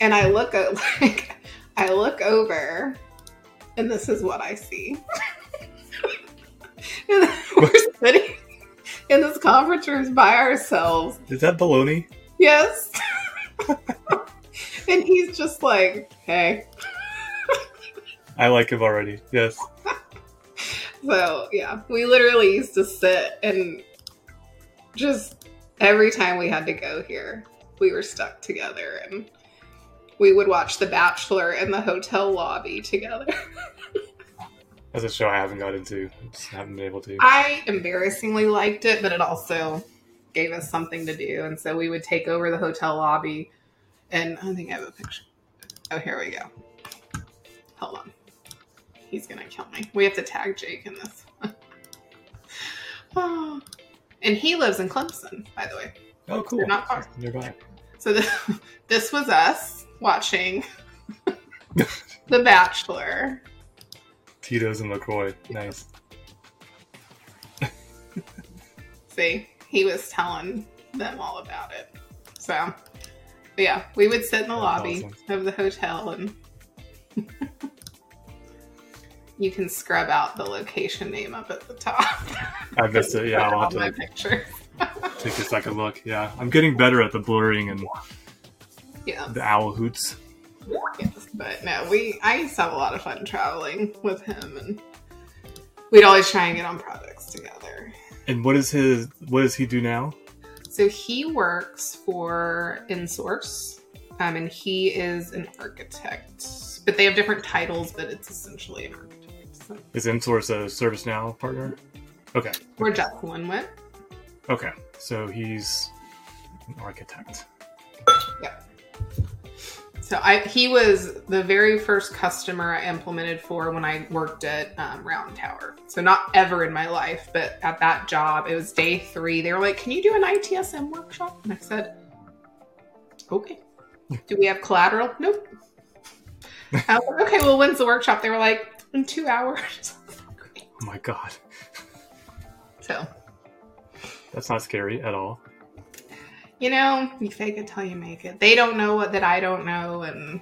[SPEAKER 3] And I look at <laughs> like I look over and this is what I see. <laughs> and we're sitting in this conference room by ourselves.
[SPEAKER 2] Is that baloney?
[SPEAKER 3] Yes. <laughs> and he's just like, hey.
[SPEAKER 2] I like him already. Yes.
[SPEAKER 3] So, yeah, we literally used to sit and just every time we had to go here, we were stuck together and we would watch The Bachelor in the hotel lobby together. <laughs>
[SPEAKER 2] That's a show I haven't got into. I just haven't been able to.
[SPEAKER 3] I embarrassingly liked it, but it also gave us something to do. And so we would take over the hotel lobby. And I think I have a picture. Oh, here we go. Hold on. He's going to kill me. We have to tag Jake in this. oh. <laughs> And he lives in Clemson, by the way.
[SPEAKER 2] Oh, cool.
[SPEAKER 3] They're not far.
[SPEAKER 2] Nearby.
[SPEAKER 3] So this, <laughs> this was us watching <laughs> The Bachelor.
[SPEAKER 2] Tito's and LaCroix. Nice. <laughs>
[SPEAKER 3] See, he was telling them all about it. So, yeah, we would sit in the
[SPEAKER 2] That's
[SPEAKER 3] lobby
[SPEAKER 2] awesome.
[SPEAKER 3] of the hotel and <laughs> you can scrub out the location name up at the top.
[SPEAKER 2] I missed it. Yeah, I'll have
[SPEAKER 3] my
[SPEAKER 2] to
[SPEAKER 3] pictures.
[SPEAKER 2] take a second look. Yeah, I'm getting better at the blurring and
[SPEAKER 3] Yeah,
[SPEAKER 2] the owl hoots.
[SPEAKER 3] yes, but no, we. I used to have a lot of fun traveling with him, and we'd always try and get on projects together.
[SPEAKER 2] And what is his? What does he do now?
[SPEAKER 3] So he works for InSource, um, and he is an architect. But they have different titles, but it's essentially an architect. So
[SPEAKER 2] Is InSource a ServiceNow partner? Okay.
[SPEAKER 3] where Jocelyn went.
[SPEAKER 2] Okay. So he's an architect.
[SPEAKER 3] So I he was the very first customer I implemented for when I worked at um, RoundTower. So not ever in my life, but at that job, it was day three. They were like, "Can you do an ITSM workshop?" And I said, "Okay." Do we have collateral? Nope. I was like, "Okay, well, when's the workshop?" They were like, "In two hours." <laughs>
[SPEAKER 2] Oh my god,
[SPEAKER 3] So
[SPEAKER 2] that's not scary at all.
[SPEAKER 3] You know, you fake it till you make it. They don't know what that I don't know, and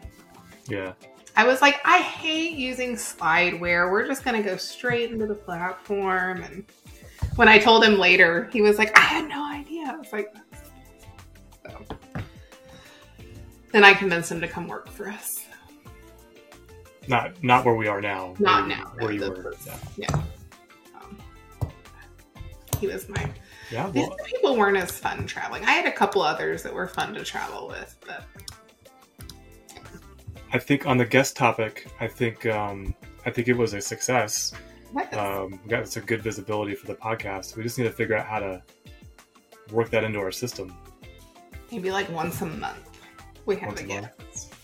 [SPEAKER 2] Yeah.
[SPEAKER 3] I was like, I hate using slideware. We're just gonna go straight into the platform. And when I told him later, he was like, I had no idea. I was like, so. Then I convinced him to come work for us.
[SPEAKER 2] Not not where we are now.
[SPEAKER 3] Not
[SPEAKER 2] where
[SPEAKER 3] now,
[SPEAKER 2] Where you were. Yeah.
[SPEAKER 3] Yeah. Um, he was my.
[SPEAKER 2] Yeah.
[SPEAKER 3] These people weren't as fun traveling. I had a couple others that were fun to travel with, but
[SPEAKER 2] I think on the guest topic, I think um, I think it was a success.
[SPEAKER 3] what is-
[SPEAKER 2] Um, we got some good visibility for the podcast. We just need to figure out how to work that into our system.
[SPEAKER 3] maybe like once a month we have
[SPEAKER 2] Once
[SPEAKER 3] a guest.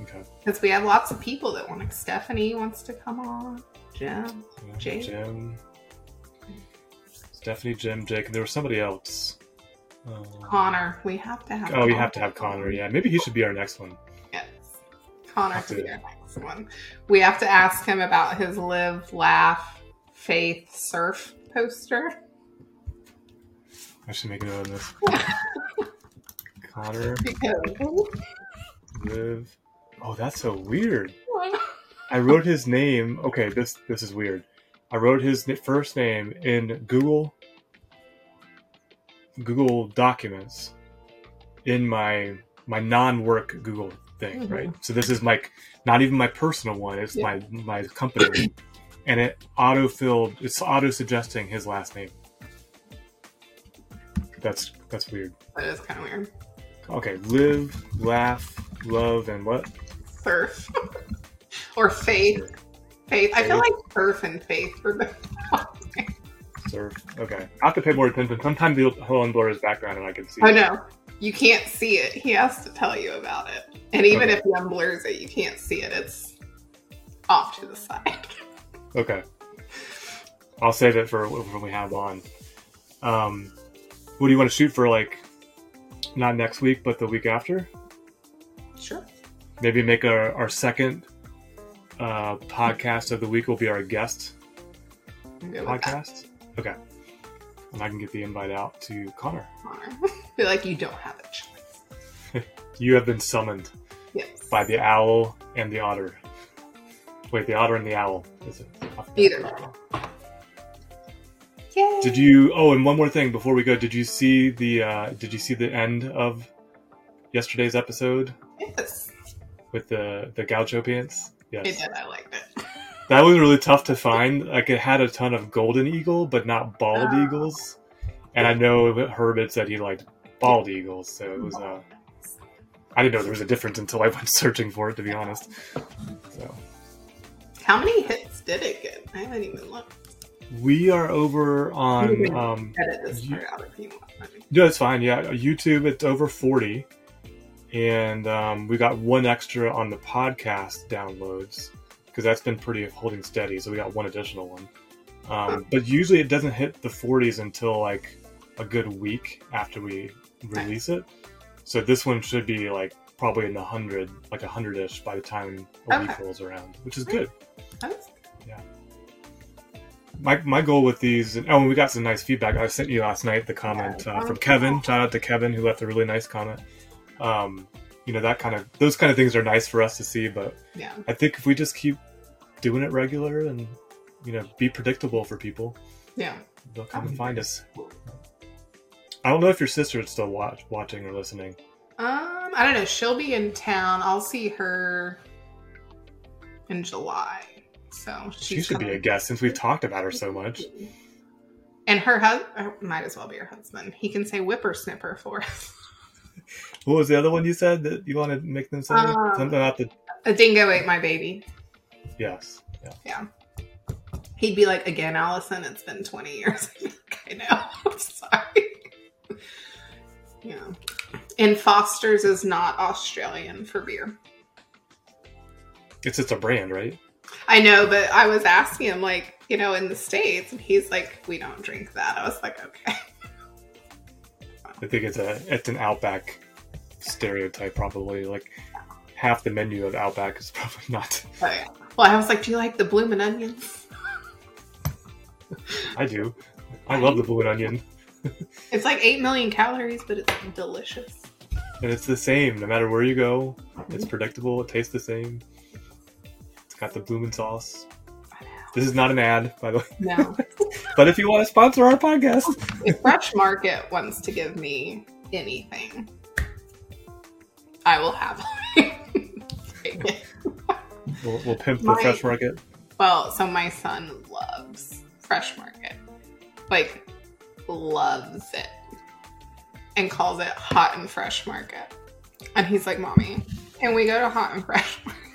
[SPEAKER 2] Okay.
[SPEAKER 3] Because we have lots of people that want to. Stephanie wants to come on. Jim.
[SPEAKER 2] Yeah, Jim. Stephanie, Jim, Jake, and there was somebody else. Um,
[SPEAKER 3] Connor. We have to have.
[SPEAKER 2] Oh, we have to have Connor. Yeah, maybe he should be our next one.
[SPEAKER 3] Yes. Connor to- be our next one. We have to ask him about his live, laugh, faith, surf poster.
[SPEAKER 2] I should make a note of this. <laughs> Connor, <laughs> live. Oh, that's so weird. <laughs> I wrote his name. Okay, this this is weird. I wrote his first name in Google Google Documents in my my non-work Google thing,
[SPEAKER 3] Mhm.
[SPEAKER 2] right? So this is my not even my personal one. It's
[SPEAKER 3] Yeah.
[SPEAKER 2] my my company, and it auto filled. It's auto suggesting his last name. That's that's weird.
[SPEAKER 3] that is kind of weird.
[SPEAKER 2] Okay, live, laugh, love, and what?
[SPEAKER 3] Surf. <laughs> or faith. Faith. I feel like surf and faith were the <laughs>
[SPEAKER 2] Surf. Okay, I have to pay more attention. Sometimes he'll, unblur his background and I can see.
[SPEAKER 3] I know. You can't see it. He has to tell you about it. And even
[SPEAKER 2] Okay.
[SPEAKER 3] if he unblurs it, you can't see it. It's off to the side.
[SPEAKER 2] Okay. I'll save it for when we have on. Um, what do you want to shoot for? Like not next week, but the week after.
[SPEAKER 3] Sure.
[SPEAKER 2] Maybe make our our second uh, podcast of the week will be our guest
[SPEAKER 3] good
[SPEAKER 2] podcast. Okay, and I can get the invite out to Connor. <laughs>
[SPEAKER 3] Honor. feel like you don't have a choice. <laughs>
[SPEAKER 2] You have been summoned
[SPEAKER 3] Yes.
[SPEAKER 2] by the owl and the otter. Wait, the otter and the owl. Is it?
[SPEAKER 3] Either. Yay.
[SPEAKER 2] Did you? Oh, and one more thing before we go. Did you see the? Uh, did you see the end of yesterday's episode
[SPEAKER 3] Yes.
[SPEAKER 2] with the the Gaucho pants? Yes.
[SPEAKER 3] It did. I liked it.
[SPEAKER 2] That was really tough to find. Like it had a ton of golden eagle, but not bald
[SPEAKER 3] Oh.
[SPEAKER 2] eagles. And I know that Herb had said he liked bald eagles, so it was. Uh, I didn't know there was a difference until I went <laughs> searching for it, to be honest. So
[SPEAKER 3] How many hits did it get? I haven't even looked.
[SPEAKER 2] we are over on. Um,
[SPEAKER 3] Edit this part out if you want.
[SPEAKER 2] No, it's fine. Yeah, YouTube it's over forty, and um, we got one extra on the podcast downloads because that's been pretty holding steady. So we got one additional one. Um, but usually it doesn't hit the 40s until like a good week after we release it. So this one should be like probably in the hundred, like a hundred ish by the time a week rolls around, which is good.
[SPEAKER 3] that's-
[SPEAKER 2] My, my goal with these, oh, and we got some nice feedback. I sent you last night the comment uh, from Kevin. Shout out to Kevin who left a really nice comment. Um, you know that kind of those kind of things are nice for us to see, but
[SPEAKER 3] yeah.
[SPEAKER 2] I think if we just keep doing it regular and you know be predictable for people,
[SPEAKER 3] Yeah.
[SPEAKER 2] they'll come and find us. I don't know if your sister is still watch, watching or listening.
[SPEAKER 3] Um, I don't know. She'll be in town. I'll see her in July. So
[SPEAKER 2] she should be a guest since we've talked about her so much.
[SPEAKER 3] And her husband might as well be her husband. He can say whippersnipper for us. <laughs>
[SPEAKER 2] What was the other one you said that you want to make them say?
[SPEAKER 3] Um,
[SPEAKER 2] Something about the
[SPEAKER 3] A dingo ate my baby.
[SPEAKER 2] yes. Yeah.
[SPEAKER 3] He'd be like, again, Allison, it's been 20 years. <laughs> I know. <laughs> I'm sorry. Yeah. And Foster's is not Australian for beer.
[SPEAKER 2] It's just a brand, right?
[SPEAKER 3] I know, but I was asking him, like, you know, in the States, and he's like, we don't drink that. I was like, okay.
[SPEAKER 2] I think it's a it's an Outback stereotype probably. Like half the menu of Outback is <laughs> probably not.
[SPEAKER 3] But, yeah. Well, I was like, do you like the bloomin' onions?
[SPEAKER 2] I do. I love the bloomin' onion. <laughs>
[SPEAKER 3] It's like 8 million calories, but it's delicious.
[SPEAKER 2] And it's the same no matter where you go. It's mm-hmm. predictable. It tastes the same. It's got the bloomin' sauce. This is not an ad, by the way.
[SPEAKER 3] No. <laughs>
[SPEAKER 2] But if you want to sponsor our podcast,
[SPEAKER 3] if Fresh Market wants to give me anything, I will have it.
[SPEAKER 2] we'll, we'll pimp the fresh market.
[SPEAKER 3] Well, so my son loves Fresh Market. Like, loves it. And calls it Hot and Fresh Market. And he's like, Mommy, can we go to Hot and Fresh Market?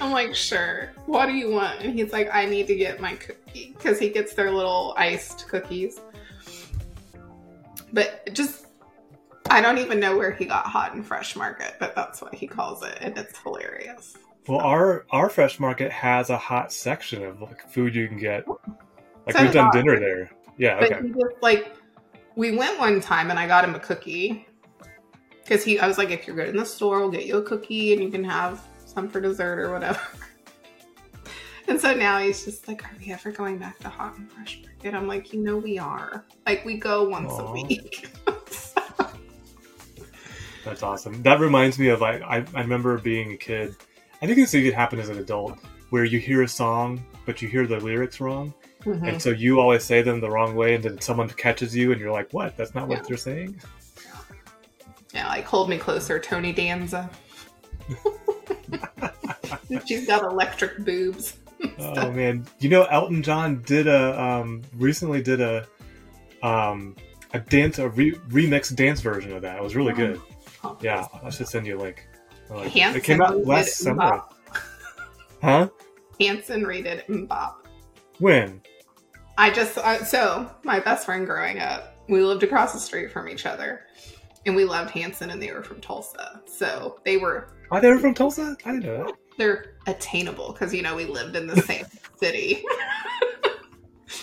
[SPEAKER 3] I'm like, sure. What do you want? And he's like, I need to get my cookie. Because he gets their little iced cookies. But just, I don't even know where he got Hot and Fresh Market, but that's what he calls it. And it's hilarious.
[SPEAKER 2] Well, our our fresh market has a hot section of like food you can get. Like
[SPEAKER 3] So
[SPEAKER 2] we've done dinner there. Yeah.
[SPEAKER 3] But
[SPEAKER 2] Okay.
[SPEAKER 3] just like we went one time and I got him a cookie because he I was like, if you're good in the store, we'll get you a cookie and you can have some for dessert or whatever. <laughs> And so now he's just like, are we ever going back to Hot and Fresh Market? I'm like, you know, we are. Like, we go once a
[SPEAKER 2] Aw.
[SPEAKER 3] week. <laughs>
[SPEAKER 2] That's awesome. That reminds me of I, I I remember being a kid. I think this even happened as an adult, where you hear a song but you hear the lyrics wrong,
[SPEAKER 3] Mhm.
[SPEAKER 2] and so you always say them the wrong way, and then someone catches you, and you're like, "What? That's not what
[SPEAKER 3] Yeah.
[SPEAKER 2] they're saying."
[SPEAKER 3] Yeah, like hold me closer, Tony Danza. <laughs> <laughs> She's got electric boobs. <laughs>
[SPEAKER 2] Oh man, you know Elton John did a um, recently did a um, a dance a re- remix dance version of that. It was really good.
[SPEAKER 3] Oh.
[SPEAKER 2] Yeah, I should send you a link. Like it. Came out last summer. Huh?
[SPEAKER 3] Hanson rated MMMBop.
[SPEAKER 2] When?
[SPEAKER 3] I just uh, so my best friend growing up, we lived across the street from each other, and we loved Hanson, and they were from Tulsa, so they were
[SPEAKER 2] Are they from Tulsa? I didn't know that.
[SPEAKER 3] they're attainable because you know we lived in the <laughs> same city. <laughs>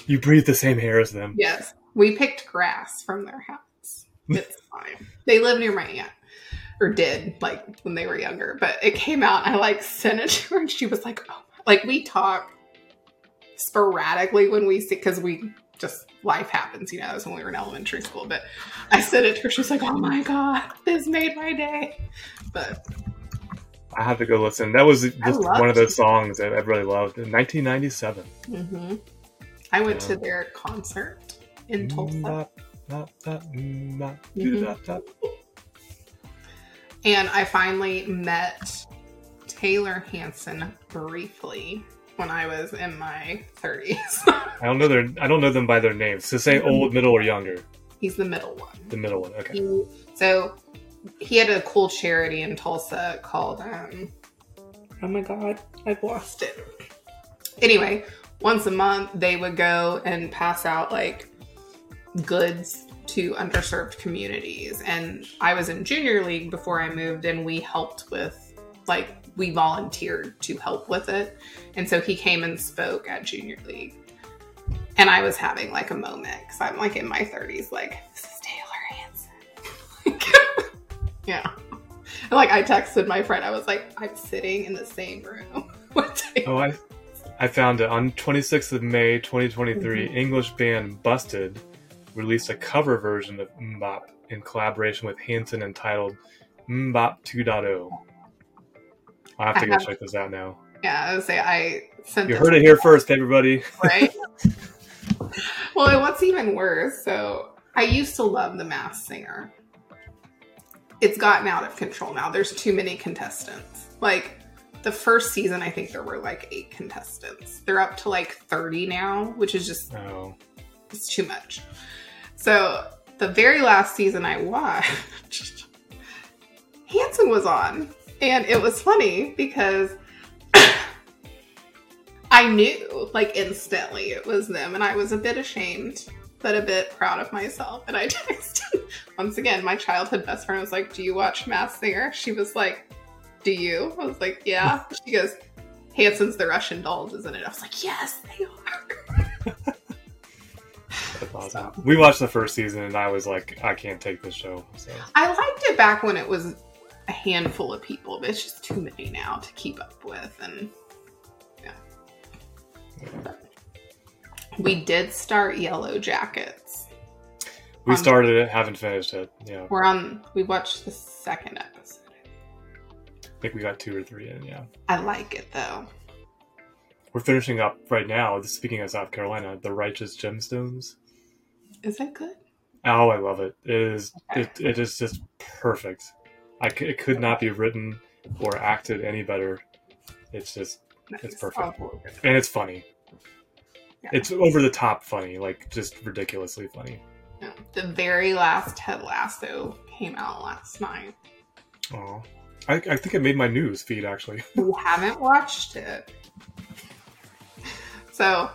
[SPEAKER 2] You breathe the same air as them.
[SPEAKER 3] Yes, we picked grass from their house. <laughs> It's fine. They live near my aunt, or did like when they were younger. But it came out. I like sent it to her, and she was like, "Oh, like we talk sporadically when we see because we just life happens. You know, that was when we were in elementary school. But I sent it to her. She's like, "Oh my god, this made my day." But
[SPEAKER 2] I have to go listen. That was just one of those songs that I really loved in 1997.
[SPEAKER 3] hmm I went to their concert in Tulsa. Mhm. <laughs> And I finally met Taylor Hanson briefly when I was in my 30s. <laughs>
[SPEAKER 2] I don't know their. I don't know them by their names. So say old, middle, or younger.
[SPEAKER 3] He's the middle one.
[SPEAKER 2] The middle one. Okay.
[SPEAKER 3] He, so he had a cool charity in Tulsa called um Oh my god, I've lost it. Anyway, once a month they would go and pass out like goods to underserved communities. And I was in junior league before I moved and we helped with like we volunteered to help with it. And so he came and spoke at junior league. And I was having like a moment because I'm like in my 30s, like, yeah. And <laughs> like I texted my friend, I was like, I'm sitting in the same room <laughs>
[SPEAKER 2] Oh, I, I found it on 26th of May 2023.
[SPEAKER 3] Mhm.
[SPEAKER 2] English band Busted released a cover version of MMMBop in collaboration with Hanson entitled MMMBop 2.0. I'll have to
[SPEAKER 3] I
[SPEAKER 2] go
[SPEAKER 3] have-
[SPEAKER 2] check this out now.
[SPEAKER 3] Yeah, I would say I sent
[SPEAKER 2] You heard it here first, everybody.
[SPEAKER 3] right? <laughs> well, what's even worse, so I used to love The Masked Singer. It's gotten out of control now. There's too many contestants. Like the first season, I think there were like eight contestants. They're up to like 30 now, which is just
[SPEAKER 2] Oh,
[SPEAKER 3] it's too much. So the very last season I watched, <laughs> Hanson was on, and it was funny because <coughs> I knew like instantly it was them, and I was a bit ashamed, but a bit proud of myself. And I <laughs> texted once again my childhood best friend was like, "Do you watch Masked Singer?" She was like, "Do you?" I was like, "Yeah." <laughs> She goes, "Hanson's the Russian dolls, isn't it?" I was like, "Yes, they are."
[SPEAKER 2] that's <laughs> awesome. We watched the first season, and I was like, I can't take this show. So
[SPEAKER 3] I liked it back when it was a handful of people, but it's just too many now to keep up with. And yeah. We did start Yellowjackets.
[SPEAKER 2] we
[SPEAKER 3] Um,
[SPEAKER 2] started it, haven't finished it. Yeah,
[SPEAKER 3] We're on, we watched the second episode.
[SPEAKER 2] I think we got two or three in. Yeah,
[SPEAKER 3] I like it though.
[SPEAKER 2] we're finishing up right now. Speaking of South Carolina, the Righteous Gemstones.
[SPEAKER 3] Is that good?
[SPEAKER 2] Oh, I love it. It is.
[SPEAKER 3] Okay.
[SPEAKER 2] It, it is just perfect. I c- it could not be written or acted any better. It's just It's perfect.
[SPEAKER 3] Oh,
[SPEAKER 2] and it's funny.
[SPEAKER 3] Yeah.
[SPEAKER 2] It's over the top funny, like just ridiculously funny.
[SPEAKER 3] yeah. The very last Ted Lasso came out last night.
[SPEAKER 2] Oh, I, I think it made my news feed actually. <laughs>
[SPEAKER 3] who haven't watched it. So,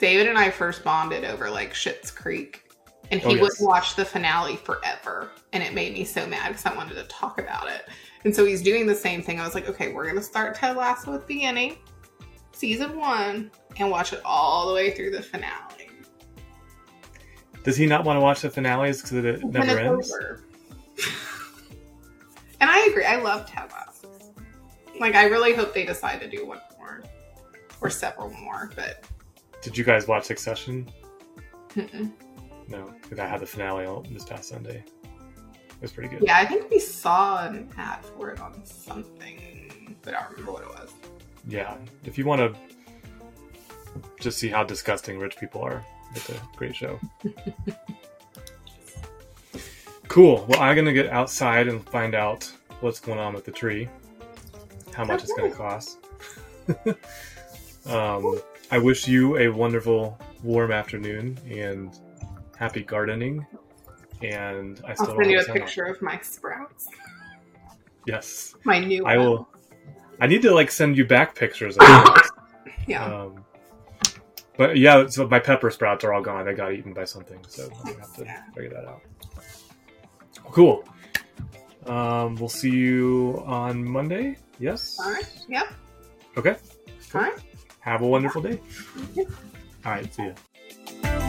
[SPEAKER 3] David and I first bonded over like Schitt's Creek, and he
[SPEAKER 2] Oh, yes.
[SPEAKER 3] wouldn't watch the finale forever, and it made me so mad because I wanted to talk about it. And so he's doing the same thing. I was like, okay, we're gonna start Ted Lasso at the beginning, season one, and watch it all the way through the finale.
[SPEAKER 2] Does he not want to watch the finales because it never ends? <laughs>
[SPEAKER 3] and I agree. I love Ted Like, I really hope they decide to do one more or several more, but
[SPEAKER 2] Did you guys watch Succession?
[SPEAKER 3] mm-mm.
[SPEAKER 2] No, because I had the finale on this past Sunday. It was pretty good.
[SPEAKER 3] yeah, I think we saw an ad for it on something, but I don't remember what it was.
[SPEAKER 2] Yeah, if you want to just see how disgusting rich people are, it's a great show. <laughs> cool. Well, I'm gonna get outside and find out what's going on with the tree, how much it's gonna <laughs> cost. um, I wish you a wonderful, warm afternoon and happy gardening. And I still
[SPEAKER 3] I'll send you a
[SPEAKER 2] have sign off.
[SPEAKER 3] picture of my sprouts.
[SPEAKER 2] Yes,
[SPEAKER 3] My new
[SPEAKER 2] I
[SPEAKER 3] one.
[SPEAKER 2] will. I need to like send you back pictures of. <laughs>
[SPEAKER 3] Yeah.
[SPEAKER 2] Um, but yeah, so my pepper sprouts are all gone. They got eaten by something, so I have to figure that out. Cool. Um, we'll see you on Monday. Yes.
[SPEAKER 3] All right. Yep.
[SPEAKER 2] Okay.
[SPEAKER 3] All right.
[SPEAKER 2] Have a wonderful day. All right. See ya.